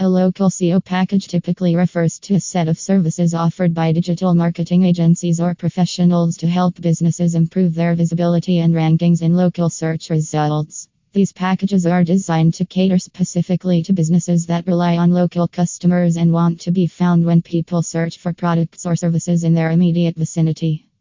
A local SEO package typically refers to a set of services offered by digital marketing agencies or professionals to help businesses improve their visibility and rankings in local search results. These packages are designed to cater specifically to businesses that rely on local customers and want to be found when people search for products or services in their immediate vicinity.